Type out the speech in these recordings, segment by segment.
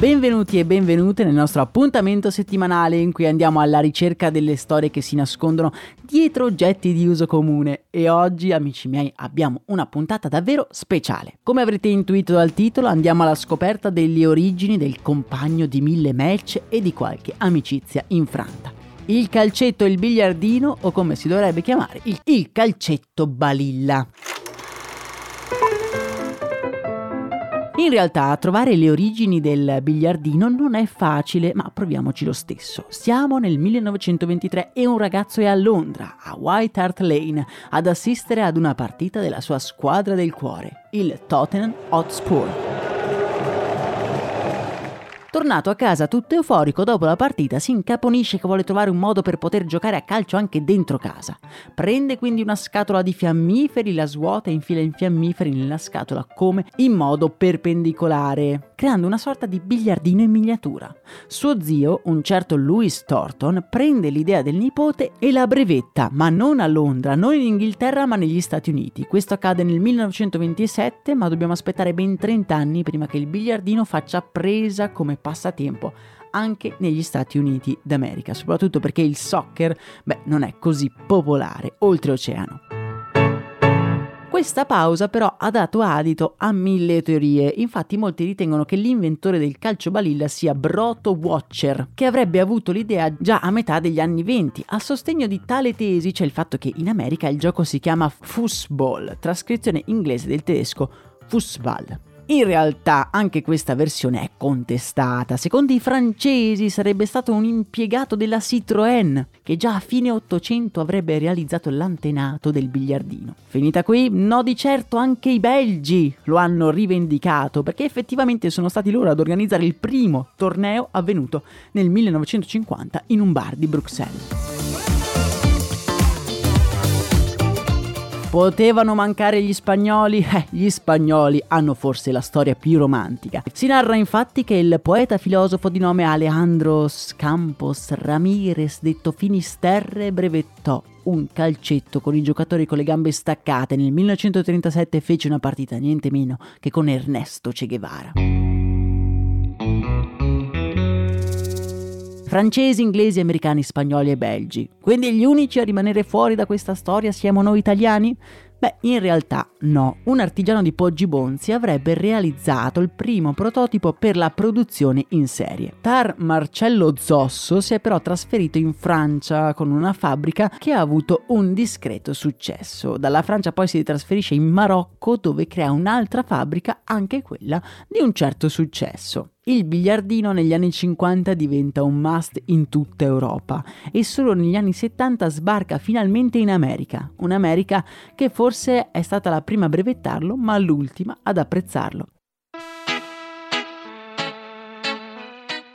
Benvenuti e benvenute nel nostro appuntamento settimanale in cui andiamo alla ricerca delle storie che si nascondono dietro oggetti di uso comune e oggi, amici miei, abbiamo una puntata davvero speciale. Come avrete intuito dal titolo, andiamo alla scoperta delle origini del compagno di mille match e di qualche amicizia infranta. Il calcetto e il biliardino, o come si dovrebbe chiamare, il, il calcetto balilla. In realtà trovare le origini del biliardino non è facile, ma proviamoci lo stesso. Siamo nel 1923 e un ragazzo è a Londra, a White Hart Lane, ad assistere ad una partita della sua squadra del cuore, il Tottenham Hotspur. Tornato a casa tutto euforico dopo la partita, si incaponisce che vuole trovare un modo per poter giocare a calcio anche dentro casa. Prende quindi una scatola di fiammiferi, la svuota e infila i fiammiferi nella scatola come in modo perpendicolare, creando una sorta di biliardino in miniatura. Suo zio, un certo Louis Thornton, prende l'idea del nipote e la brevetta, ma non a Londra, non in Inghilterra ma negli Stati Uniti. Questo accade nel 1927, ma dobbiamo aspettare ben 30 anni prima che il biliardino faccia presa come passatempo anche negli Stati Uniti d'America, soprattutto perché il soccer, beh, non è così popolare oltreoceano. Questa pausa però ha dato adito a mille teorie, infatti molti ritengono che l'inventore del calcio balilla sia Broto Watcher, che avrebbe avuto l'idea già a metà degli anni 20. A sostegno di tale tesi c'è il fatto che in America il gioco si chiama Fußball, trascrizione inglese del tedesco Fußball. In realtà anche questa versione è contestata. Secondo i francesi sarebbe stato un impiegato della Citroën che già a fine 800 avrebbe realizzato l'antenato del biliardino. Finita qui, no di certo anche i belgi lo hanno rivendicato perché effettivamente sono stati loro ad organizzare il primo torneo avvenuto nel 1950 in un bar di Bruxelles. Potevano mancare gli spagnoli? Eh, gli spagnoli hanno forse la storia più romantica. Si narra infatti che il poeta filosofo di nome Alejandro Campos Ramirez, detto Finisterre, brevettò un calcetto con i giocatori con le gambe staccate nel 1937 e fece una partita niente meno che con Ernesto Che Guevara. Francesi, inglesi, americani, spagnoli e belgi. Quindi gli unici a rimanere fuori da questa storia siamo noi italiani? Beh, in realtà no. Un artigiano di Poggibonzi avrebbe realizzato il primo prototipo per la produzione in serie. Tar Marcello Zosso si è però trasferito in Francia con una fabbrica che ha avuto un discreto successo. Dalla Francia poi si trasferisce in Marocco dove crea un'altra fabbrica, anche quella di un certo successo. Il biliardino negli anni 50 diventa un must in tutta Europa e solo negli anni 70 sbarca finalmente in America, un'America che forse è stata la prima a brevettarlo ma l'ultima ad apprezzarlo.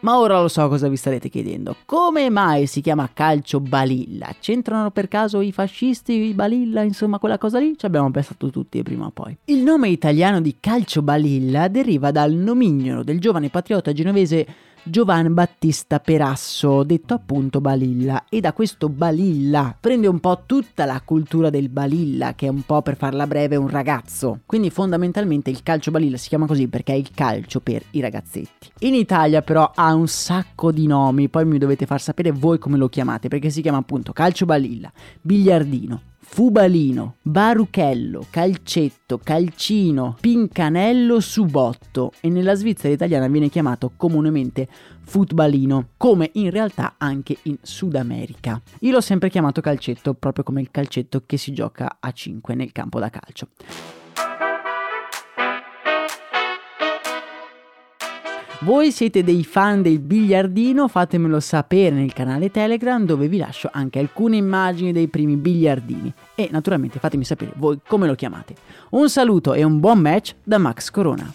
Ma ora lo so cosa vi starete chiedendo. Come mai si chiama calcio balilla? C'entrano per caso i fascisti, i balilla, insomma quella cosa lì? Ci abbiamo pensato tutti prima o poi. Il nome italiano di calcio balilla deriva dal nomignolo del giovane patriota genovese Giovan Battista Perasso, detto appunto Balilla, e da questo Balilla prende un po' tutta la cultura del Balilla, che è un po' per farla breve un ragazzo. Quindi fondamentalmente il calcio Balilla si chiama così perché è il calcio per i ragazzetti. In Italia però ha un sacco di nomi, poi mi dovete far sapere voi come lo chiamate, perché si chiama appunto calcio Balilla, biliardino, Fubalino, Baruchello, Calcetto, Calcino, Pincanello, Subotto e nella Svizzera italiana viene chiamato comunemente Futbalino, come in realtà anche in Sud America. Io l'ho sempre chiamato calcetto proprio come il calcetto che si gioca a 5 nel campo da calcio. Voi siete dei fan del biliardino? Fatemelo sapere nel canale Telegram dove vi lascio anche alcune immagini dei primi biliardini. E naturalmente fatemi sapere voi come lo chiamate. Un saluto e un buon match da Max Corona.